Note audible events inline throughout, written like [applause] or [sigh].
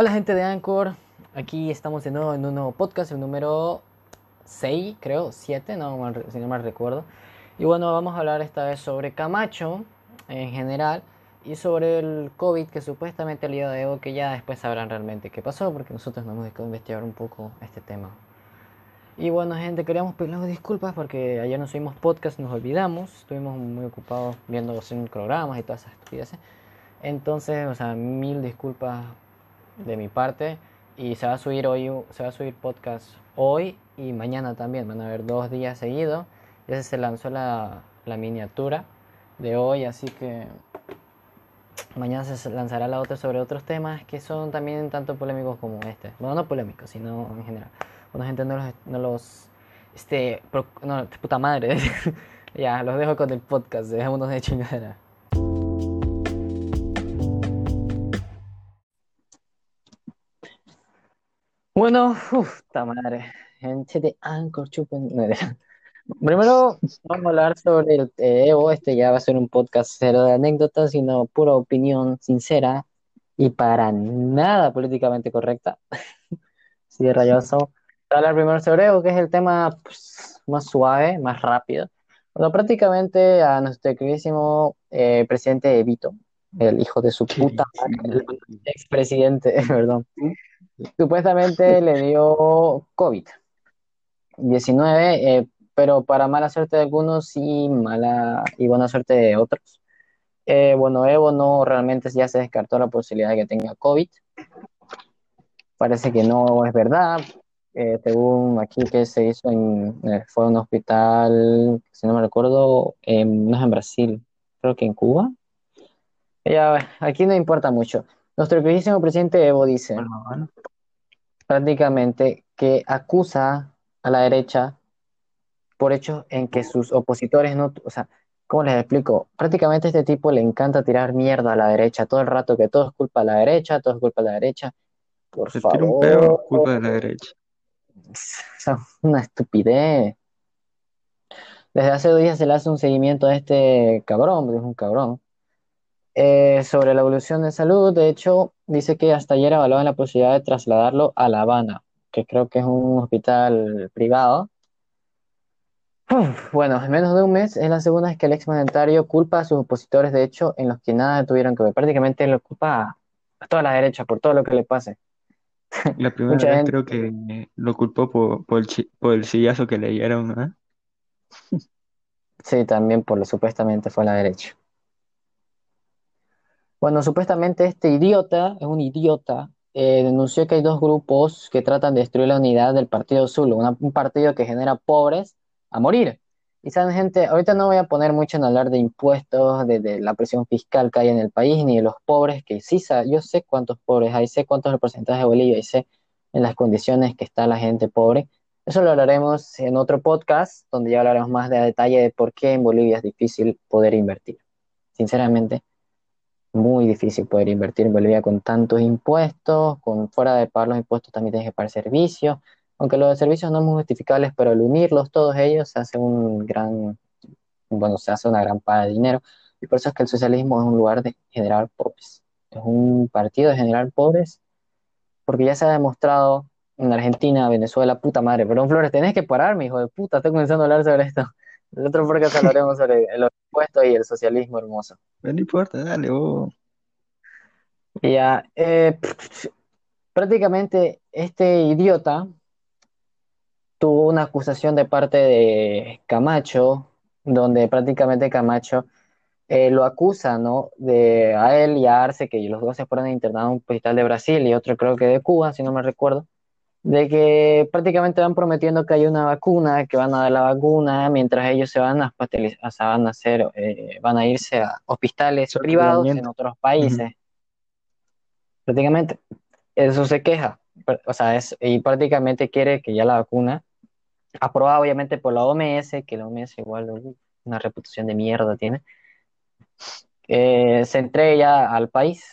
Hola gente de Anchor, aquí estamos de nuevo en un nuevo podcast, el número 6, creo, 7, no, si no mal recuerdo. Y bueno, vamos a hablar esta vez sobre Camacho en general y sobre el COVID que supuestamente el día de hoy, que ya después sabrán realmente qué pasó, porque nosotros nos hemos dedicado a investigar un poco este tema. Y bueno, gente, queríamos pedirles disculpas porque ayer no subimos podcast, nos olvidamos, estuvimos muy ocupados viendo los programas y todas esas estupideces. Entonces, o sea, mil disculpas de mi parte y se va a subir hoy, se va a subir podcast hoy y mañana también, van a haber dos días seguidos. Ya se lanzó la, la miniatura de hoy, así que mañana se lanzará la otra sobre otros temas que son también tanto polémicos como este. Bueno, no polémicos, sino en general. Bueno, gente, no los, no los este, no, puta madre. [laughs] ya, los dejo con el podcast, dejémonos de chingadera. Bueno, uff, madre. Gente de Anchor, chupen. Primero vamos a hablar sobre el Evo. Este ya va a ser un podcast cero de anécdotas, sino pura opinión sincera y para nada políticamente correcta. [laughs] sí, de rayoso. Voy a hablar primero sobre Evo, que es el tema pues, más suave, más rápido. Bueno, prácticamente a nuestro queridísimo eh, presidente Evito, el hijo de su puta madre, el expresidente, [laughs] perdón. Supuestamente le dio COVID-19, eh, pero para mala suerte de algunos y mala y buena suerte de otros. Eh, bueno, Evo no realmente ya se descartó la posibilidad de que tenga COVID. Parece que no es verdad. Eh, según aquí que se hizo en, fue un hospital, si no me recuerdo, no es en Brasil, creo que en Cuba. Ya, aquí no importa mucho. Nuestro queridísimo presidente Evo dice, prácticamente que acusa a la derecha por hechos en que sus opositores no, o sea, ¿cómo les explico? Prácticamente a este tipo le encanta tirar mierda a la derecha todo el rato, que todo es culpa de la derecha, todo es culpa de la derecha. Por favor. un pedo, culpa de la derecha. [laughs] una estupidez. Desde hace dos días se le hace un seguimiento a este cabrón, es un cabrón. Eh, sobre la evolución de salud, de hecho, dice que hasta ayer evaluaban la posibilidad de trasladarlo a La Habana, que creo que es un hospital privado. bueno, en menos de un mes es la segunda vez que el ex mandatario culpa a sus opositores, de hecho, en los que nada tuvieron que ver. Prácticamente lo culpa a toda la derecha por todo lo que le pase. La [laughs] primera vez creo que lo culpó por, el, por el sillazo que le dieron, Sí, también por lo supuestamente fue la derecha. Bueno, supuestamente este idiota, es un idiota, eh, denunció que hay dos grupos que tratan de destruir la unidad del Partido Zulu, un partido que genera pobres a morir. Y saben, gente, ahorita no voy a poner mucho en hablar de impuestos, de, la presión fiscal que hay en el país, ni de los pobres, que sí, yo sé cuántos pobres hay, sé cuántos es el porcentaje de Bolivia y sé en las condiciones que está la gente pobre. Eso lo hablaremos en otro podcast, donde ya hablaremos más de detalle de por qué en Bolivia es difícil poder invertir. Sinceramente, muy difícil poder invertir en Bolivia con tantos impuestos, con fuera de pagar los impuestos también tienes que pagar servicios, aunque los servicios no son justificables, pero al unirlos todos ellos se hace un gran, bueno, se hace una gran paga de dinero, y por eso es que el socialismo es un lugar de generar pobres, es un partido de generar pobres, porque ya se ha demostrado en Argentina, Venezuela, puta madre, perdón Flores, tenés que pararme, hijo de puta, estoy comenzando a hablar sobre esto. El otro podcast hablaremos sobre los impuestos y el socialismo hermoso. [laughs] No importa, dale, vos. Ya, eh, prácticamente este idiota tuvo una acusación de parte de Camacho, donde prácticamente Camacho eh, lo acusa, ¿no? De a él y a Arce, que los dos se fueron internados a un hospital de Brasil y otro creo que de Cuba, si no me recuerdo de que prácticamente van prometiendo que hay una vacuna, que van a dar la vacuna, mientras ellos se van a van a hacer, eh, van a irse a hospitales privados en otros países. Prácticamente, eso se queja, o sea, es, y prácticamente quiere que ya la vacuna, aprobada obviamente por la OMS, que la OMS igual una reputación de mierda tiene, eh, se entregue ya al país.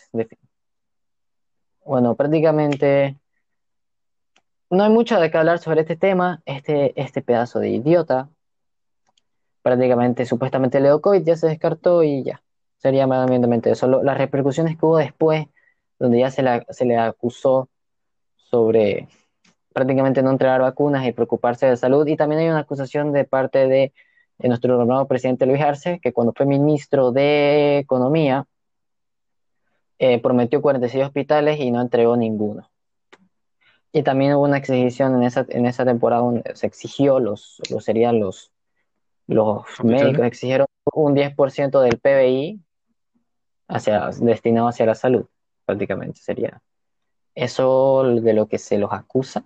Bueno, prácticamente no hay mucho de qué hablar sobre este tema. Este, este pedazo de idiota, prácticamente, supuestamente le dio COVID, ya se descartó y ya. Sería meramente eso. las repercusiones que hubo después donde ya se, se le acusó sobre prácticamente no entregar vacunas y preocuparse de salud. Y también hay una acusación de parte de, nuestro nuevo presidente Luis Arce, que cuando fue ministro de Economía, eh, prometió 46 hospitales y no entregó ninguno. Y también hubo una exigición en esa, en esa temporada, se exigió, los, los serían los, los médicos exigieron un 10% del PBI hacia, destinado hacia la salud, prácticamente sería eso de lo que se los acusa.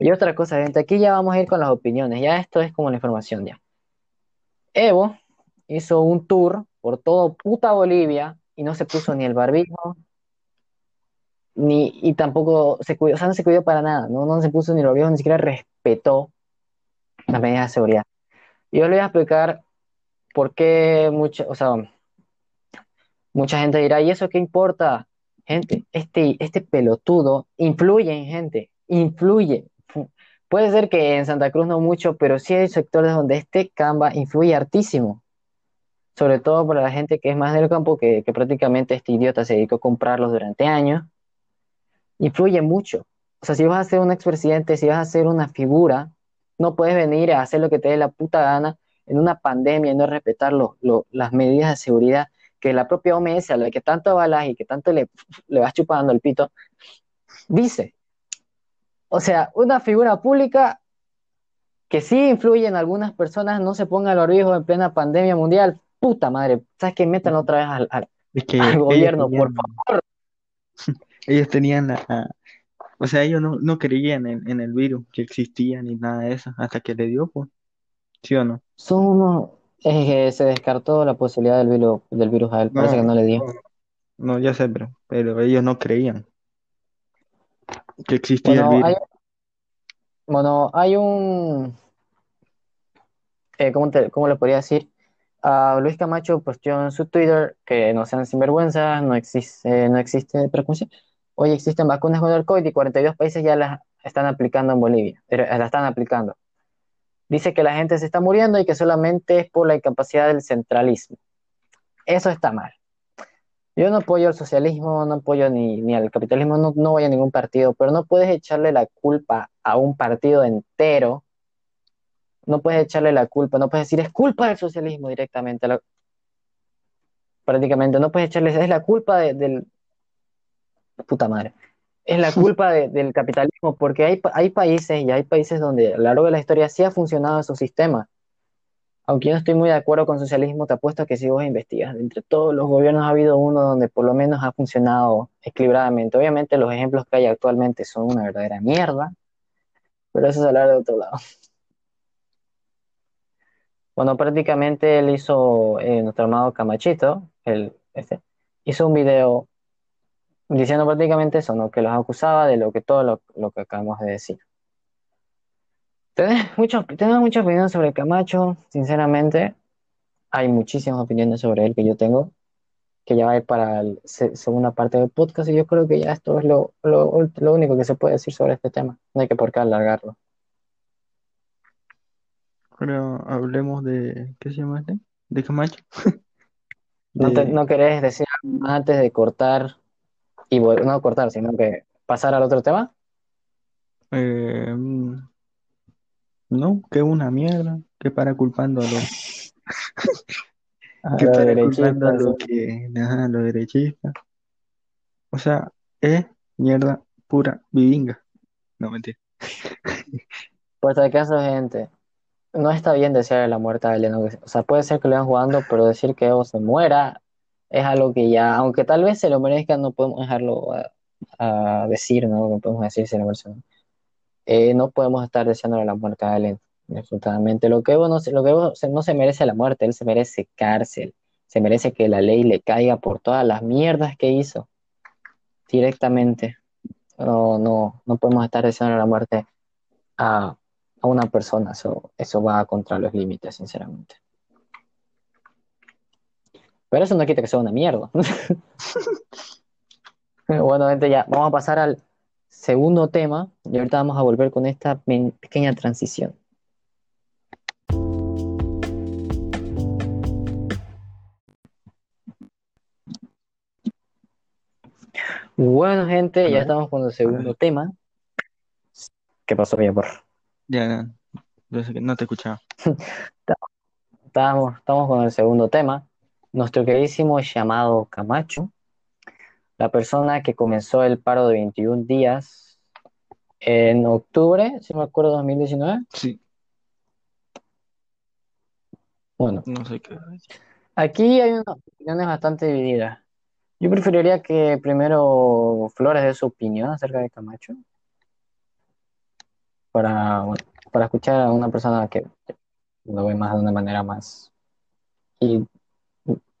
Y otra cosa, gente, aquí ya vamos a ir con las opiniones, ya esto es como la información ya. Evo hizo un tour por todo puta Bolivia y no se puso ni el barbijo, ni, y tampoco se cuidó, o sea, no se cuidó para nada, no, no se puso ni el barbijo, ni siquiera respetó las medidas de seguridad. Yo le voy a explicar por qué mucha, o sea, mucha gente dirá, ¿y eso qué importa? Gente, este, este pelotudo influye en gente, influye. Puede ser que en Santa Cruz no mucho, pero sí hay sectores donde este Canva influye hartísimo. Sobre todo para la gente que es más del campo, que, que prácticamente este idiota se dedicó a comprarlos durante años. Influye mucho. O sea, si vas a ser un expresidente, si vas a ser una figura, no puedes venir a hacer lo que te dé la puta gana en una pandemia y no respetar las medidas de seguridad que la propia OMS, a la que tanto balas y que tanto le, le vas chupando el pito, dice. O sea, una figura pública que sí influye en algunas personas, no se ponga los riesgos en plena pandemia mundial. Puta madre, ¿sabes qué? Metan otra vez al, al, gobierno, por favor. [laughs] Ellos tenían la, o sea, ellos no, no creían en, en, el virus que existía ni nada de eso, hasta que le dio, pues. ¿Sí o no? Son unos, es que se descartó la posibilidad del virus, del virus a él, parece que no le dio. No, ya sé, pero, pero ellos no creían que existía el virus. Hay, bueno, hay un... Eh, ¿cómo, te, ¿Cómo le podría decir? Uh, Luis Camacho posteó en su Twitter que no sean sinvergüenza, no existe, no existe frecuencia. Hoy existen vacunas contra el COVID y 42 países ya las están aplicando en Bolivia, eh, la están aplicando dice que la gente se está muriendo y que solamente es por la incapacidad del centralismo. Eso está mal. Yo no apoyo el socialismo, no apoyo ni, ni al capitalismo, no, no voy a ningún partido, pero no puedes echarle la culpa a un partido entero. No puedes echarle la culpa, no puedes decir es culpa del socialismo directamente. prácticamente, no puedes echarle, es la culpa del. Puta madre es la culpa del capitalismo, porque hay, hay países y hay países donde a lo largo de la historia sí ha funcionado su sistema. Aunque yo no estoy muy de acuerdo con socialismo, te apuesto que si vos investigas, entre todos los gobiernos ha habido uno donde por lo menos ha funcionado equilibradamente. Obviamente los ejemplos que hay actualmente son una verdadera mierda, pero eso es hablar de otro lado. Bueno, prácticamente él hizo, eh, nuestro amado Camachito, el, este, hizo un video diciendo prácticamente eso, ¿no? Que los acusaba de lo que todo lo, que acabamos de decir. Tengo muchas opiniones sobre Camacho, sinceramente. Hay muchísimas opiniones sobre él que yo tengo, que ya va a ir para la segunda parte del podcast y yo creo que ya esto es lo, lo, único que se puede decir sobre este tema. No hay que por qué alargarlo. Ahora hablemos de, ¿qué se llama este? De Camacho. [laughs] ¿No, ¿No querés decir antes de cortar y no cortar, sino que pasar al otro tema. Eh, no, que una mierda, que para culpando a los [laughs] que para culpando a los que a los derechistas. O sea, es mierda pura vivinga. No mentira. Por si acaso, gente, no está bien desear la muerte a Elena. O sea, puede ser que lo vayan jugando, pero decir que Evo se muera es algo que ya, aunque tal vez se lo merezca, no podemos dejarlo a, decir, ¿no? No podemos decir si la persona. Eh, no podemos estar deseando la muerte a él, absolutamente. Lo que, no, lo que no se merece la muerte, él se merece cárcel, se merece que la ley le caiga por todas las mierdas que hizo directamente. No, no, no podemos estar deseando la muerte a, a una persona, eso, eso va contra los límites, sinceramente. Pero eso no quita que sea una mierda. [laughs] bueno, gente, ya vamos a pasar al segundo tema y ahorita vamos a volver con esta pequeña transición. Bueno, gente, ya estamos con el segundo tema. ¿Qué pasó, por Ya, yo sé que no te escuchaba. [laughs] Estamos, estamos con el segundo tema. Nuestro queridísimo llamado Camacho, la persona que comenzó el paro de 21 días en octubre, si me acuerdo, 2019. Sí, Bueno, no sé qué. aquí hay unas opiniones bastante divididas. Yo preferiría que primero Flores dé su opinión acerca de Camacho para, bueno, para escuchar a una persona que lo ve más de una manera más y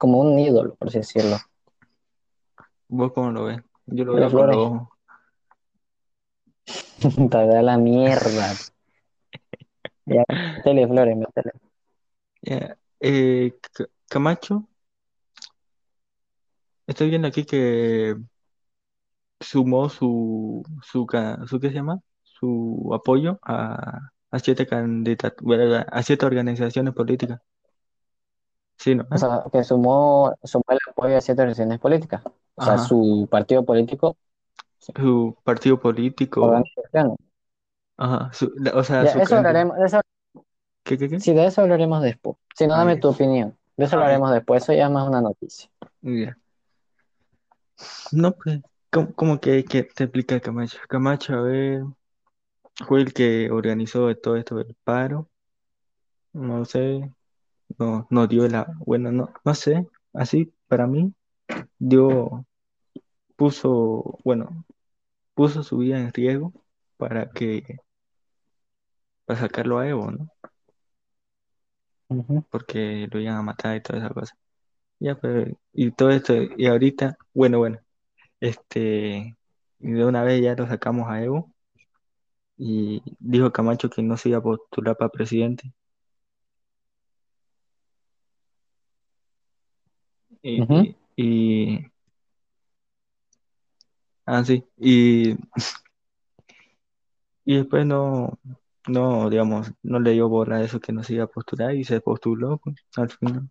como un ídolo, por así decirlo. ¿Vos cómo lo ves? Yo lo veo con los ojos. [laughs] Te da la mierda. Ya, métele, Flores, métele. Eh, Camacho, estoy viendo aquí que sumó su, su, su ¿qué se llama? Su apoyo a, a siete candidat- bueno, a siete organizaciones políticas. Sí, ¿no? O sea, que sumó, sumó el apoyo a ciertas organizaciones políticas. O sea, Ajá. su partido político, sí, Su partido político. Ajá. Su- la- o sea, Ya, su eso hablaremos, de eso, ¿Qué, qué, qué? sí, de eso hablaremos después. Si no, Ah, dame ya. tu opinión. De eso Ah, ya. hablaremos después. Eso ya es más una noticia. Ya. No, pues, ¿cómo, cómo que, que te explica Camacho? Camacho, a ver, fue el que organizó todo esto del paro. No sé, no, no dio la, bueno, no, no sé, así para mí dio, puso, bueno, puso su vida en riesgo para que, para sacarlo a Evo, ¿no? Porque lo iban a matar y todas esas cosas. Ya, pues, y todo esto, y ahorita, bueno, bueno, este, de una vez ya lo sacamos a Evo y dijo Camacho que no se iba a postular para presidente. Ujú. Y, y, ah, sí, y, [laughs] y después no, no, digamos, no le dio bola a eso que no se iba a postular y se postuló, pues, al final.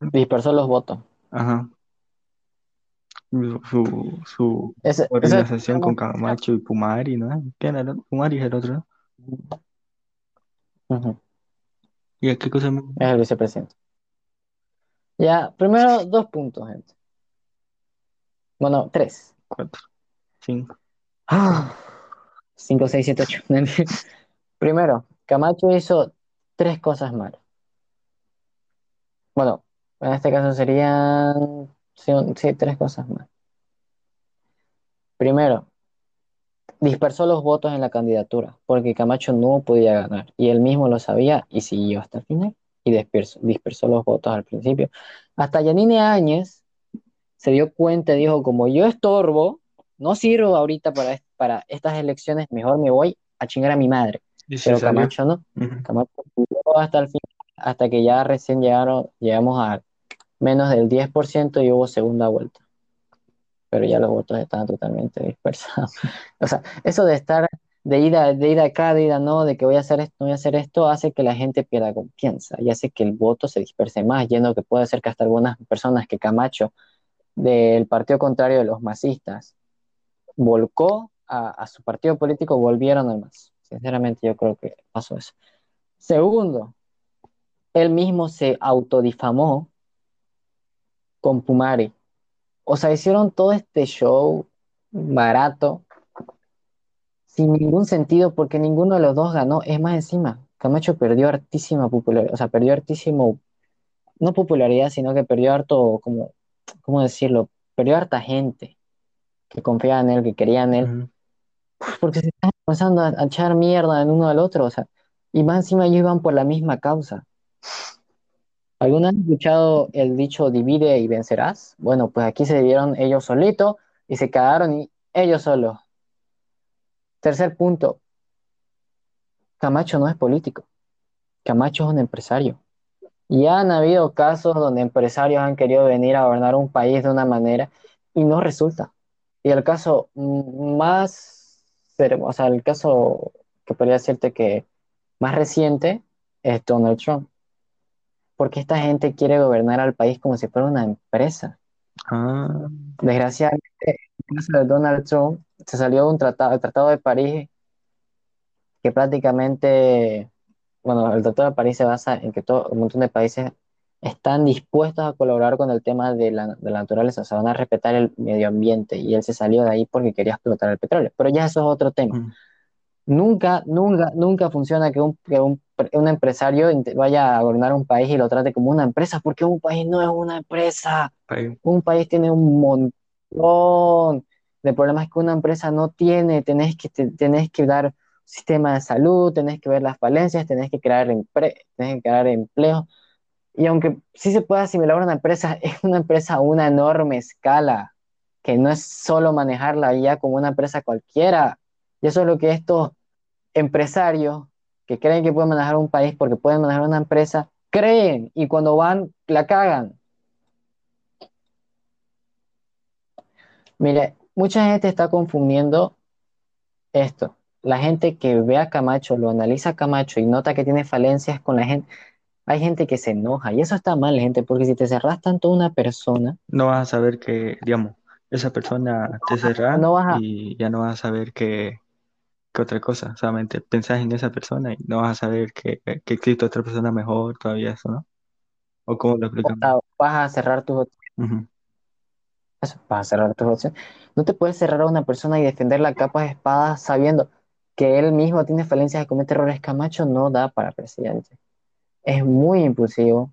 Dispersó los votos. Ajá, su, su Ese, ese organización con Camacho y Pumari, ¿no? ¿Quién era? Pumari es el otro, ¿no? Ujú, ¿Y a qué cosa me... Es el vicepresidente. Ya, primero dos puntos, gente. Bueno, tres. Cuatro, cinco. Ah, cinco, seis, siete, ocho. [laughs] Primero, Camacho hizo tres cosas mal. Bueno, en este caso serían sí, sí, tres cosas mal. Primero, dispersó los votos en la candidatura, porque Camacho no podía ganar, y él mismo lo sabía y siguió hasta el final, y dispersó, dispersó los votos al principio. Hasta Yanine Áñez se dio cuenta y dijo, como yo estorbo, no sirvo ahorita para, para estas elecciones, mejor me voy a chingar a mi madre. Pero. Camacho no. Camacho jugó hasta el final, hasta que ya recién llegaron, llegamos a menos del 10% y hubo segunda vuelta. Pero ya los votos estaban totalmente dispersados. [laughs] O sea, eso de estar de ida, de ida acá, de ida no, de que voy a hacer esto, voy a hacer esto, hace que la gente pierda confianza y hace que el voto se disperse más, yendo que puede ser que hasta algunas personas que Camacho, del partido contrario de los masistas, volcó a, a su partido político, volvieron al MAS. Sinceramente, yo creo que pasó eso. Segundo, él mismo se autodifamó con Pumari. O sea, hicieron todo este show barato, sin ningún sentido, porque ninguno de los dos ganó. Es más, encima, Camacho perdió hartísima popularidad, o sea, perdió hartísimo, no popularidad, sino que perdió harto, como, ¿cómo decirlo? Perdió harta gente que confiaba en él, que quería en él, porque se estaban empezando a, a echar mierda en uno al otro, o sea, y más encima ellos iban por la misma causa. ¿Alguna has escuchado el dicho divide y vencerás? Bueno, pues aquí se dividieron ellos solitos y se quedaron y ellos solos. Tercer punto, Camacho no es político, Camacho es un empresario. Y han habido casos donde empresarios han querido venir a gobernar un país de una manera y no resulta. Y el caso más, o sea, el caso que podría decirte que más reciente es Donald Trump. Porque esta gente quiere gobernar al país como si fuera una empresa. Ah, Desgraciadamente, caso de Donald Trump, se salió un tratado, el Tratado de París, que prácticamente, bueno, el Tratado de París se basa en que todo un montón de países están dispuestos a colaborar con el tema de la, de la naturaleza, o sea, van a respetar el medio ambiente, y él se salió de ahí porque quería explotar el petróleo. Pero ya eso es otro tema. mm, Nunca, nunca, nunca funciona que un, que un, un empresario vaya a gobernar un país y lo trate como una empresa, porque un país no es una empresa. Un país tiene un montón de problemas que una empresa no tiene. Tenés que, te- tenés que dar sistema de salud, tenés que ver las falencias, tenés que crear, empre- tenés que crear empleo. Y aunque sí se pueda asimilar una empresa, [laughs] es una empresa a una enorme escala, que no es solo manejarla ya como una empresa cualquiera. Y eso es lo que estos empresarios que creen que pueden manejar un país porque pueden manejar una empresa, creen y cuando van la cagan. Mire, mucha gente está confundiendo esto. La gente que ve a Camacho, lo analiza a Camacho y nota que tiene falencias con la gente, hay gente que se enoja y eso está mal, gente, porque si te cerras tanto a una persona, No vas a saber que, digamos, esa persona te cerra no a, y ya no vas a saber que, que otra cosa. Solamente pensás en esa persona y no vas a saber que, que existe otra persona mejor todavía eso, ¿no? ¿O cómo lo o explicamos? sea, vas a cerrar tus Ujú. opciones, vas a cerrar tus opciones. No te puedes cerrar a una persona y defenderla a capas de espada sabiendo que él mismo tiene falencias y comete errores. Camacho no da para presidente. Es muy impulsivo.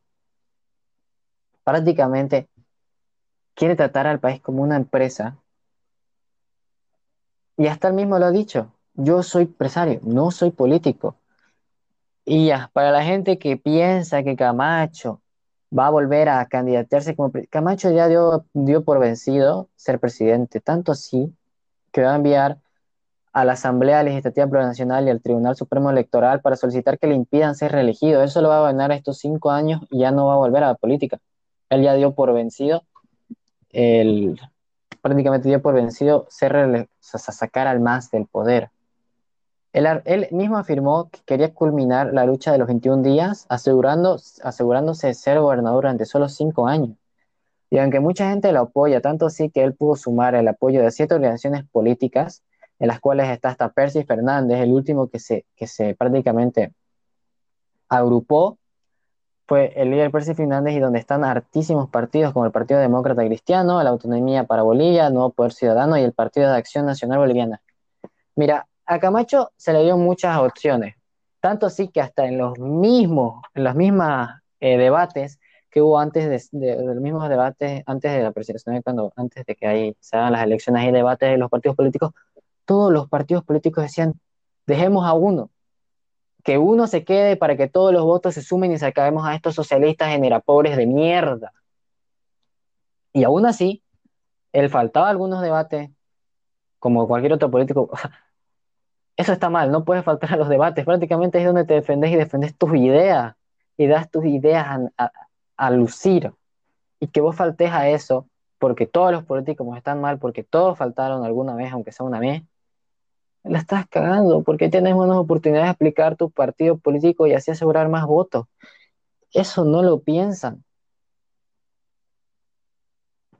Prácticamente quiere tratar al país como una empresa y hasta él mismo lo ha dicho. Yo soy empresario, no soy político. Y ya, para la gente que piensa que Camacho va a volver a candidatearse como... Camacho ya dio, dio por vencido ser presidente, tanto así que va a enviar a la Asamblea Legislativa Plurinacional y al Tribunal Supremo Electoral para solicitar que le impidan ser reelegido. Eso lo va a ganar estos cinco años y ya no va a volver a la política. Él ya dio por vencido, el, prácticamente dio por vencido ser sacar al MAS del poder. Él, mismo afirmó que quería culminar la lucha de los 21 días, asegurando, asegurándose de ser gobernador durante solo cinco años. Y aunque mucha gente lo apoya, tanto así que él pudo sumar el apoyo de siete organizaciones políticas, en las cuales está hasta Percy Fernández, el último que se, que se prácticamente agrupó, fue el líder Percy Fernández y donde están hartísimos partidos como el Partido Demócrata Cristiano, la Autonomía para Bolivia, el Nuevo Poder Ciudadano y el Partido de Acción Nacional Boliviana. Mira, a Camacho se le dio muchas opciones, tanto así que hasta en los mismos, en los mismos eh, debates que hubo antes de, los mismos debates antes de la presidencia, cuando antes de que ahí se hagan las elecciones y debates de los partidos políticos, todos los partidos políticos decían, dejemos a uno, que uno se quede para que todos los votos se sumen y sacamos a estos socialistas generapobres de mierda. Y aún así, él faltaba algunos debates, como cualquier otro político. [laughs] Eso está mal, no puedes faltar a los debates. Prácticamente es donde te defendes y defendes tus ideas y das tus ideas a, a, lucir. Y que vos faltes a eso porque todos los políticos están mal, porque todos faltaron alguna vez, aunque sea una vez, la estás cagando, porque tienes unas oportunidades de explicar tu partido político y así asegurar más votos. Eso no lo piensan.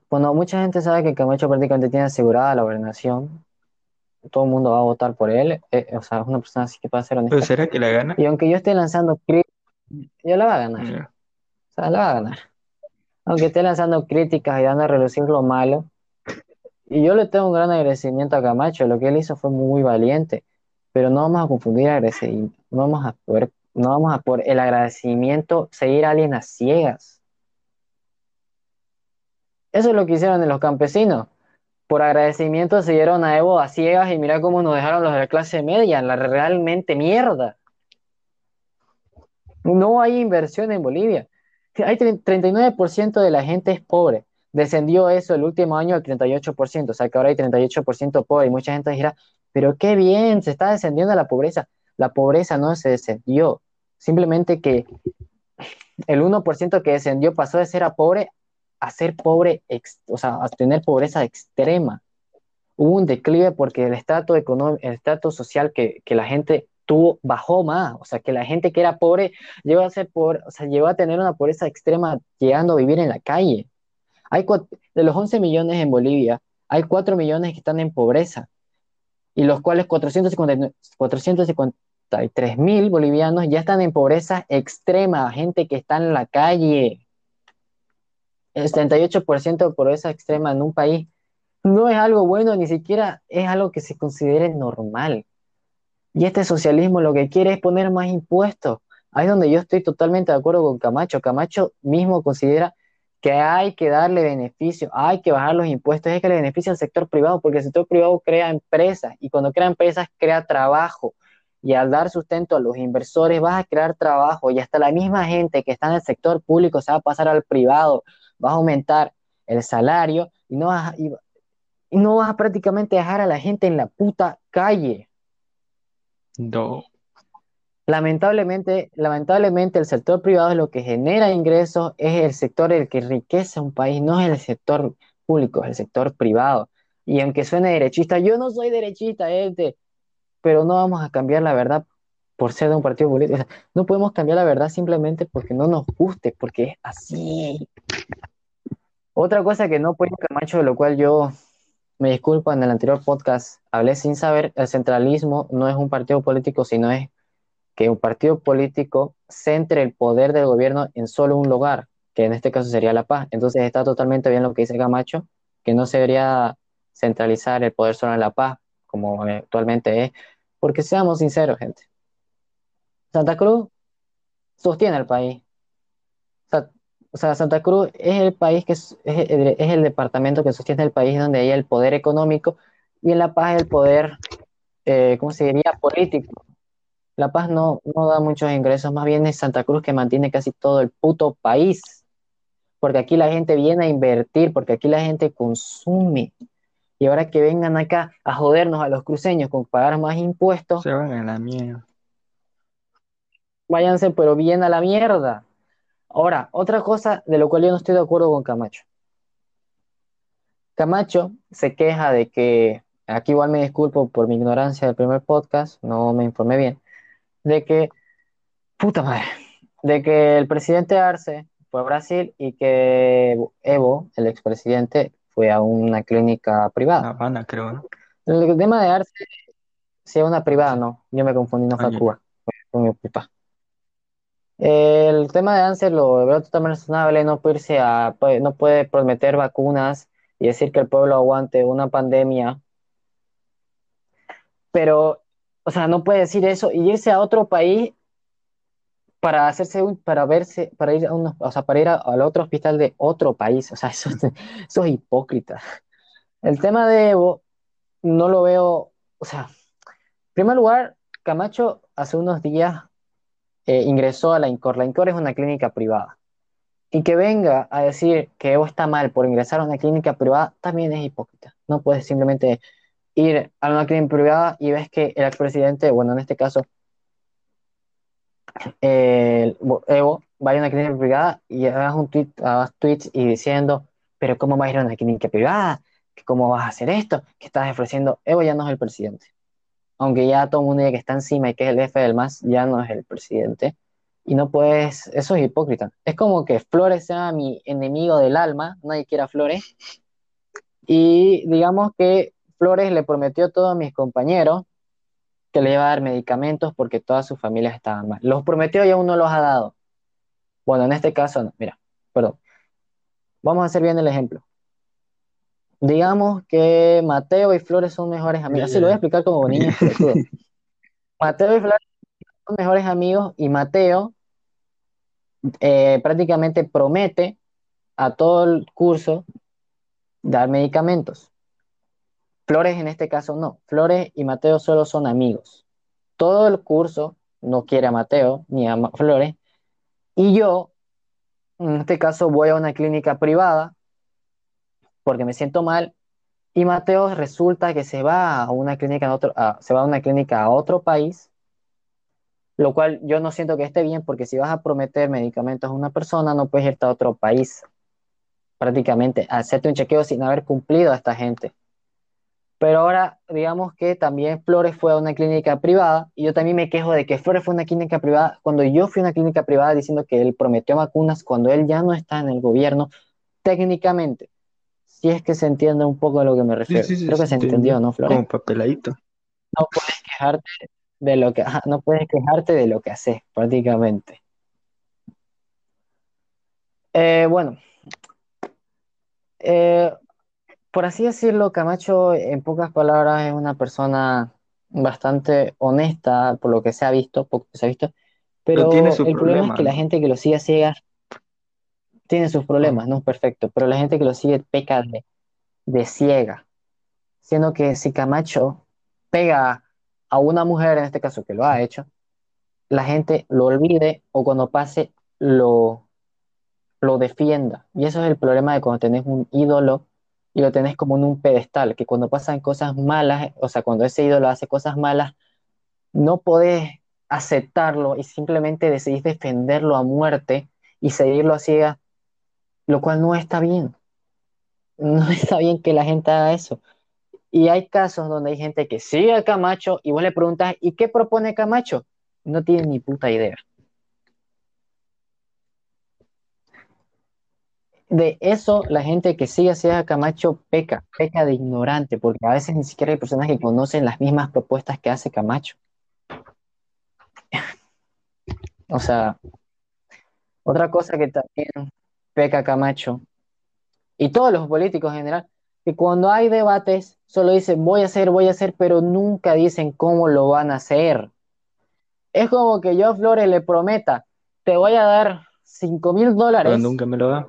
Cuando mucha gente sabe que Camacho prácticamente tiene asegurada la gobernación, todo el mundo va a votar por él, eh, o sea, es una persona así que puede ser honesta. ¿Pero será que la gana? Y aunque yo esté lanzando críticas, yo la va a ganar. Yeah. O sea, la va a ganar. Aunque esté lanzando críticas y dando a relucir lo malo, y yo le tengo un gran agradecimiento a Camacho, lo que él hizo fue muy valiente, pero no vamos a confundir agradecimiento, no vamos a poder, no vamos a por el agradecimiento seguir a alguien a ciegas. Eso es lo que hicieron en los campesinos. Por agradecimiento siguieron a Evo a ciegas y mira cómo nos dejaron los de la clase media, la realmente mierda. No hay inversión en Bolivia. Hay 39% de la gente es pobre descendió eso el último año al 38%, o sea que ahora hay 38% pobre y mucha gente dirá, pero qué bien, se está descendiendo la pobreza. La pobreza no se descendió, simplemente que el 1% que descendió pasó de ser a pobre a ser pobre, o sea, a tener pobreza extrema. Hubo un declive porque el económico, el estatus social que, que la gente tuvo bajó más, o sea, que la gente que era pobre llegó a ser pobre, o sea, llegó a tener una pobreza extrema llegando a vivir en la calle Hay de los 11 millones en Bolivia, hay 4 millones que están en pobreza, y los cuales 453 mil bolivianos ya están en pobreza extrema, gente que está en la calle. El 78% de pobreza extrema en un país no es algo bueno, ni siquiera es algo que se considere normal. Y este socialismo lo que quiere es poner más impuestos. Ahí es donde yo estoy totalmente de acuerdo con Camacho. Camacho mismo considera que hay que darle beneficio, hay que bajar los impuestos, es que le beneficia al sector privado, porque el sector privado crea empresas y cuando crea empresas crea trabajo. Y al dar sustento a los inversores vas a crear trabajo y hasta la misma gente que está en el sector público se va a pasar al privado, vas a aumentar el salario y no vas, y no vas a prácticamente dejar a la gente en la puta calle. No. Lamentablemente, lamentablemente el sector privado es lo que genera ingresos, es el sector el que enriquece a un país, no es el sector público, es el sector privado. Y aunque suene derechista, yo no soy derechista, este, pero no vamos a cambiar la verdad por ser de un partido político. no podemos cambiar la verdad simplemente porque no nos guste, porque es así. Otra cosa que no puede Camacho, de lo cual yo me disculpo en el anterior podcast, hablé sin saber, el centralismo no es un partido político, sino es que un partido político centre el poder del gobierno en solo un lugar, que en este caso sería La Paz. Entonces está totalmente bien lo que dice Camacho, que no se debería centralizar el poder solo en La Paz, como actualmente es, porque seamos sinceros, gente. Santa Cruz sostiene al país. O sea, Santa Cruz es el país que es, el, es el departamento que sostiene el país donde hay el poder económico y en La Paz el poder, eh, ¿cómo se diría? Político. La Paz no, no da muchos ingresos, más bien es Santa Cruz que mantiene casi todo el puto país, porque aquí la gente viene a invertir, porque aquí la gente consume. Y ahora que vengan acá a jodernos a los cruceños con pagar más impuestos. Se van a la mierda. Váyanse, pero bien a la mierda. Ahora, otra cosa de lo cual yo no estoy de acuerdo con Camacho. Camacho se queja de que, aquí igual me disculpo por mi ignorancia del primer podcast, no me informé bien, de que, puta madre, de que el presidente Arce fue a Brasil y que Evo, el expresidente, fue a una clínica privada. Habana, creo. El tema de Arce, si es una privada, no, yo me confundí, no fue a Cuba, fue mi papá. El tema de Arce lo veo totalmente razonable, no puede, irse a, no puede prometer vacunas y decir que el pueblo aguante una pandemia, pero o sea, no puede decir eso y irse a otro país para hacerse un, para verse, para ir a uno, o sea, para ir al otro hospital de otro país. O sea, [laughs] eso, eso es hipócrita. El tema de Evo no lo veo, o sea, en primer lugar, Camacho hace unos días eh, ingresó a la INCOR. La INCOR es una clínica privada. Y que venga a decir que Evo está mal por ingresar a una clínica privada también es hipócrita. No puedes simplemente ir a una clínica privada y ves que el expresidente, bueno, en este caso, Evo, vaya a una clínica privada y hagas un tweet, hagas tweets y diciendo, pero ¿cómo vas a ir a una clínica privada? ¿Cómo vas a hacer esto? ¿Qué estás ofreciendo? Evo ya no es el presidente. Aunque ya todo el mundo que está encima y que es el jefe del MAS, ya no es el presidente. Y no puedes, eso es hipócrita. Es como que Flores sea mi enemigo del alma, nadie quiera Flores. Y digamos que Flores le prometió a todos mis compañeros que le iba a dar medicamentos porque todas sus familias estaban mal. Los prometió y aún no los ha dado. Bueno, en este caso, no. mira, perdón. Vamos a hacer bien el ejemplo. Digamos que Mateo y Flores son mejores amigos. Así lo voy a explicar como niño. [laughs] Mateo y Flores son mejores amigos y Mateo eh, prácticamente promete a todo el curso dar medicamentos. Flores en este caso no. Flores y Mateo solo son amigos. Todo el curso no quiere a Mateo ni a Flores. Y yo, en este caso, voy a una clínica privada porque me siento mal. Y Mateo resulta que se va a una clínica en otro, se va a una clínica a otro país, lo cual yo no siento que esté bien, porque si vas a prometer medicamentos a una persona, no puedes irte a otro país, prácticamente, hacerte un chequeo sin haber cumplido a esta gente. Pero ahora, digamos que también Flores fue a una clínica privada y yo también me quejo de que Flores fue a una clínica privada cuando yo fui a una clínica privada diciendo que él prometió vacunas cuando él ya no está en el gobierno. técnicamente. Si es que se entiende un poco a lo que me refiero. Creo que se entendió, ¿no, Flores? Como papeladito. No puedes quejarte de lo que, no puedes quejarte de lo que haces, prácticamente. Eh, bueno, eh, por así decirlo, Camacho, en pocas palabras, es una persona bastante honesta, por lo que se ha visto, poco se ha visto, pero, el problema, es que la gente que lo sigue ciega tiene sus problemas, no es perfecto, pero la gente que lo sigue peca de, de ciega, siendo que si Camacho pega a una mujer, en este caso que lo ha hecho, la gente lo olvide o cuando pase lo, lo defienda. Y eso es el problema de cuando tenés un ídolo y lo tenés como en un pedestal, que cuando pasan cosas malas, o sea, cuando ese ídolo hace cosas malas, no podés aceptarlo y simplemente decidís defenderlo a muerte y seguirlo así, lo cual no está bien. No [laughs] está bien que la gente haga eso. Y hay casos donde hay gente que sigue a Camacho y vos le preguntas, ¿y qué propone Camacho? No tiene ni puta idea. de eso la gente que sigue a Camacho peca, peca de ignorante, porque a veces ni siquiera hay personas que conocen las mismas propuestas que hace Camacho. [laughs] o sea, otra cosa que también peca Camacho, y todos los políticos en general, que cuando hay debates solo dicen voy a hacer, voy a hacer, pero nunca dicen cómo lo van a hacer. Es como que yo a Flores le prometa, te voy a dar 5 mil dólares. Pero nunca me lo da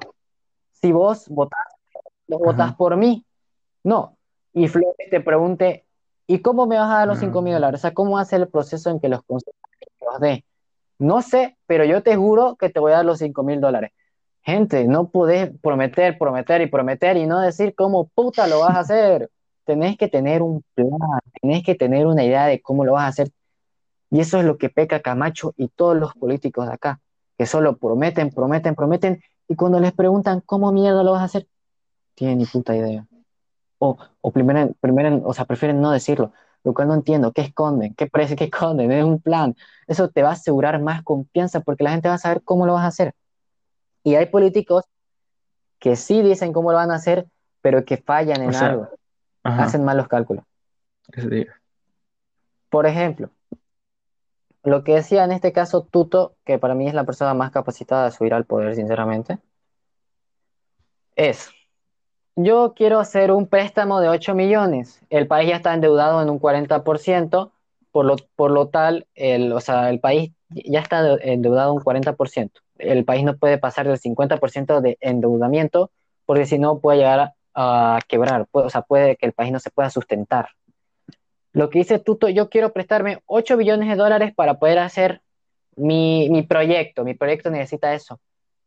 si vos votás, votás por mí. No. Y Flores te pregunte, ¿y cómo me vas a dar los 5 mil dólares? O sea, ¿cómo hace el proceso en que los los dé? No sé, pero yo te juro que te voy a dar los 5 mil dólares. Gente, no podés prometer, prometer y prometer y no decir cómo puta lo vas a hacer. Tenés que tener un plan, tenés que tener una idea de cómo lo vas a hacer. Y eso es lo que peca Camacho y todos los políticos de acá, que solo prometen, prometen, prometen y cuando les preguntan cómo mierda lo vas a hacer, tienen ni puta idea. O, o primero, primero, o sea, prefieren no decirlo, lo cual no entiendo. ¿Qué esconden? ¿Qué parece que esconden? Es un plan. Eso te va a asegurar más confianza porque la gente va a saber cómo lo vas a hacer. Y hay políticos que sí dicen cómo lo van a hacer, pero que fallan en algo. Hacen malos cálculos. Por ejemplo, lo que decía en este caso Tuto, que para mí es la persona más capacitada de subir al poder, sinceramente, es, yo quiero hacer un préstamo de 8 millones, el país ya está endeudado en un 40%, por lo, por lo tal, el, o sea, el país ya está endeudado un 40%, el país no puede pasar del 50% de endeudamiento, porque si no puede llegar a, quebrar, o sea, puede que el país no se pueda sustentar. Lo que dice Tuto, yo quiero prestarme 8 billones de dólares para poder hacer mi, mi proyecto. Mi proyecto necesita eso.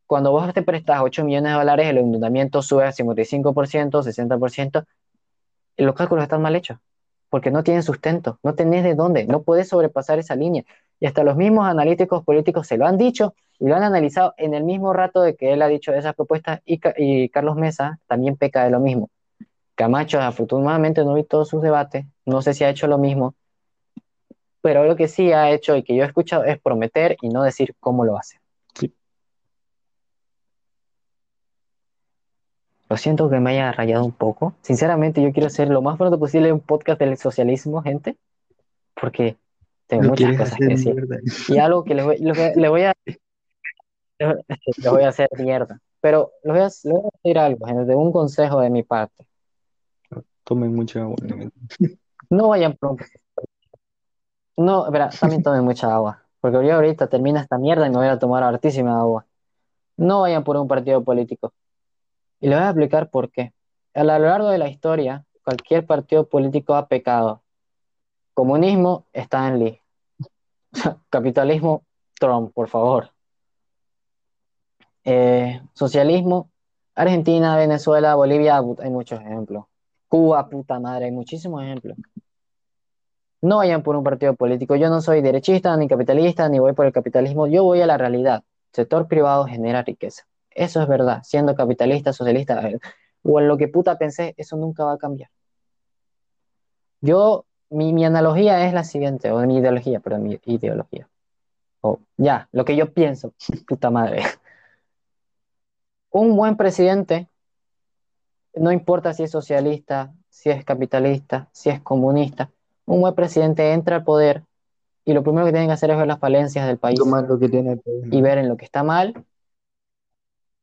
Cuando vos te prestas 8 millones de dólares, el endeudamiento sube a 55%, 60%. Los cálculos están mal hechos, porque no tienen sustento, no tenés de dónde, no puedes sobrepasar esa línea. Y hasta los mismos analíticos políticos se lo han dicho y lo han analizado en el mismo rato de que él ha dicho esas propuestas y, y Carlos Mesa también peca de lo mismo. Camacho afortunadamente no vi todos sus debates, no sé si ha hecho lo mismo, pero lo que sí ha hecho y que yo he escuchado es prometer y no decir cómo lo hace. Lo siento que me haya rayado un poco. Sinceramente, yo quiero hacer lo más pronto posible un podcast del socialismo, gente, porque tengo muchas cosas que decir. Y algo que les voy, a [laughs] les voy a hacer mierda. Pero les voy a, les voy a decir algo, gente, de un consejo de mi parte. Tomen mucha agua. No vayan por [laughs] No, espera, también tomen mucha agua. Porque yo ahorita termina esta mierda y me voy a tomar hartísima agua. No vayan por un partido político. Y les voy a explicar por qué. A lo largo de la historia, cualquier partido político ha pecado. Comunismo, Stanley. [laughs] Capitalismo, Trump, por favor. Eh, socialismo, Argentina, Venezuela, Bolivia, hay muchos ejemplos. Cuba, puta madre, hay muchísimos ejemplos. No vayan por un partido político. Yo no soy derechista ni capitalista, ni voy por el capitalismo. Yo voy a la realidad. sector privado genera riqueza. Eso es verdad. Siendo capitalista, socialista, o en lo que puta pensé, eso nunca va a cambiar. Yo, mi, analogía es la siguiente, o mi ideología, perdón, mi ideología. O ya, lo que yo pienso, [laughs] puta madre. Un buen presidente no importa si es socialista, si es capitalista, si es comunista, un buen presidente entra al poder y lo primero que tienen que hacer es ver las falencias del país lo que tiene y ver en lo que está mal,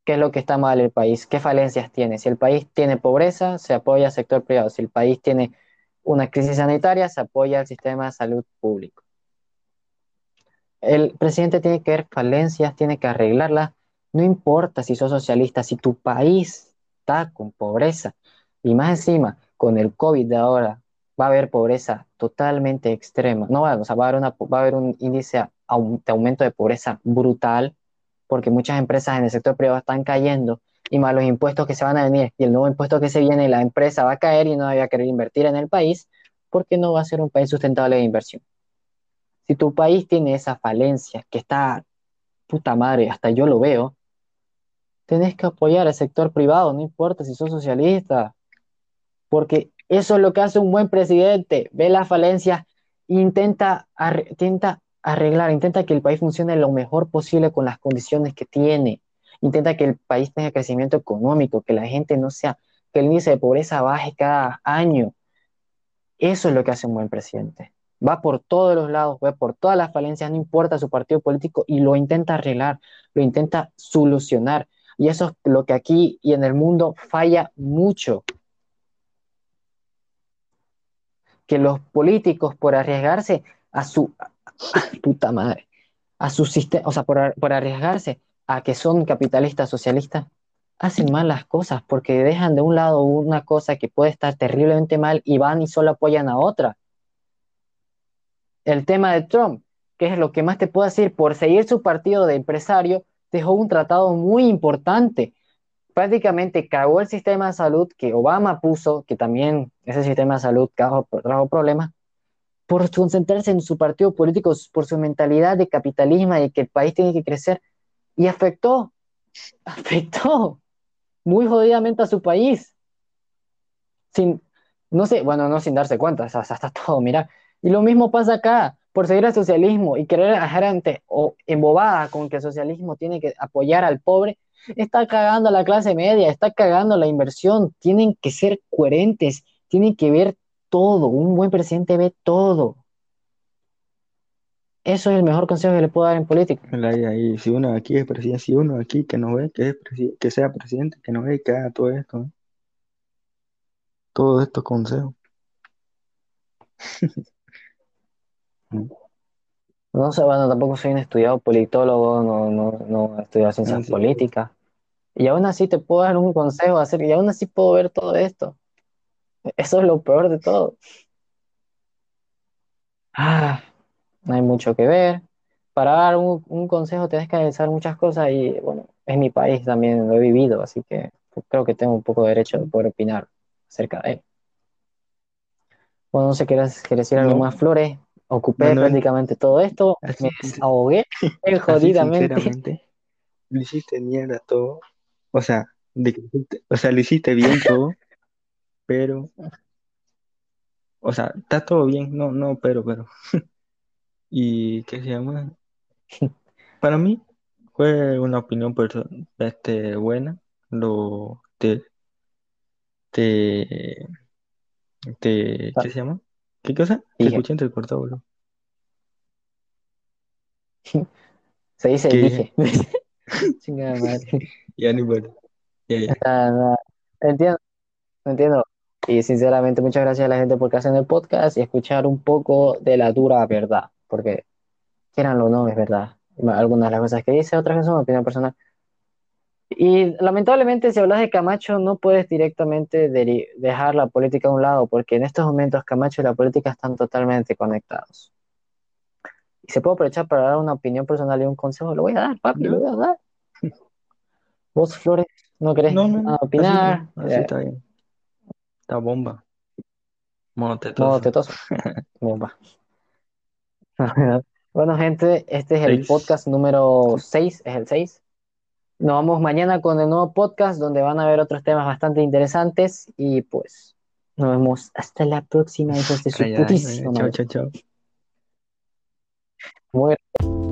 qué es lo que está mal el país, qué falencias tiene. Si el país tiene pobreza, se apoya al sector privado. Si el país tiene una crisis sanitaria, se apoya al sistema de salud público. El presidente tiene que ver falencias, tiene que arreglarlas. No importa si sos socialista, si tu país está con pobreza y más encima con el COVID de ahora va a haber pobreza totalmente extrema. No o sea, va a haber, una, va a haber un índice de aumento de pobreza brutal porque muchas empresas en el sector privado están cayendo y más los impuestos que se van a venir y el nuevo impuesto que se viene, la empresa va a caer y no va a querer invertir en el país porque no va a ser un país sustentable de inversión. Si tu país tiene esa falencia que está puta madre, hasta yo lo veo, tenés que apoyar al sector privado, no importa si sos socialista, porque eso es lo que hace un buen presidente, ve las falencias, intenta, intenta arreglar, intenta que el país funcione lo mejor posible con las condiciones que tiene, intenta que el país tenga crecimiento económico, que la gente no sea, que el índice de pobreza baje cada año. Eso es lo que hace un buen presidente. Va por todos los lados, va por todas las falencias, no importa su partido político, y lo intenta arreglar, lo intenta solucionar. Y eso es lo que aquí y en el mundo falla mucho. Que los políticos, por arriesgarse a su puta madre, a su sistema, o sea, por, por arriesgarse a que son capitalistas socialistas, hacen mal las cosas porque dejan de un lado una cosa que puede estar terriblemente mal y van y solo apoyan a otra. El tema de Trump, que es lo que más te puedo decir, por seguir su partido de empresario, dejó un tratado muy importante. Prácticamente cagó el sistema de salud que Obama puso, que también ese sistema de salud trajo, trajo problemas, por concentrarse en su partido político, por su mentalidad de capitalismo y que el país tiene que crecer, y afectó, [laughs] afectó muy jodidamente a su país. Sin, no sé, bueno, no sin darse cuenta, o está todo, mira. Y lo mismo pasa acá, por seguir al socialismo y querer a gente o embobada con que el socialismo tiene que apoyar al pobre, está cagando a la clase media, está cagando la inversión, tienen que ser coherentes, tienen que ver todo, un buen presidente ve todo. Eso es el mejor consejo que le puedo dar en política. Si uno aquí es presidente, si uno aquí que no ve que, es que sea presidente, que no ve que haga todo esto, todos estos consejos. [laughs] No sé, bueno, tampoco soy un estudiado politólogo, no, no, no he estudiado ciencias ah, políticas. Y aún así te puedo dar un consejo, hacer, y aún así puedo ver todo esto. Eso es lo peor de todo. Ah, no hay mucho que ver. Para dar un, consejo tienes que analizar muchas cosas y bueno, es mi país también, lo he vivido, así que creo que tengo un poco de derecho de poder opinar acerca de él. Bueno, no sé, ¿quieres, decir algo más, Flores? Ocupé prácticamente todo esto, me desahogué [laughs] jodidamente. Lo hiciste mierda todo. O sea, o sea, lo hiciste bien todo pero, o sea, está todo bien, no, no, pero, pero. [laughs] ¿Y qué se llama? [laughs] Para mí fue una opinión este, buena, lo te, te, te, ¿qué se llama? ¿Qué cosa? Te escuché entrecortado, boludo. [laughs] Se dice dije. [laughs] Chingada madre. Ya ni bueno. Entiendo, entiendo. Y sinceramente, muchas gracias a la gente por que hacen el podcast y escuchar un poco de la dura verdad, porque quieranlo o no, es verdad. Algunas de las cosas que dice, otras son opinión personal. Y lamentablemente, si hablas de Camacho, no puedes directamente dejar la política a un lado, porque en estos momentos Camacho y la política están totalmente conectados. Y se puede aprovechar para dar una opinión personal y un consejo, lo voy a dar, papi, lo voy a dar. Vos, Flores, ¿no querés opinar? está bien bomba. Monotetoso. [laughs] bomba. [laughs] bueno, gente, este es el podcast número 6, es el 6. Nos vamos mañana con el nuevo podcast donde van a ver otros temas bastante interesantes y pues nos vemos hasta la próxima, hijos de su. [laughs] Chao, chao, chao. Muy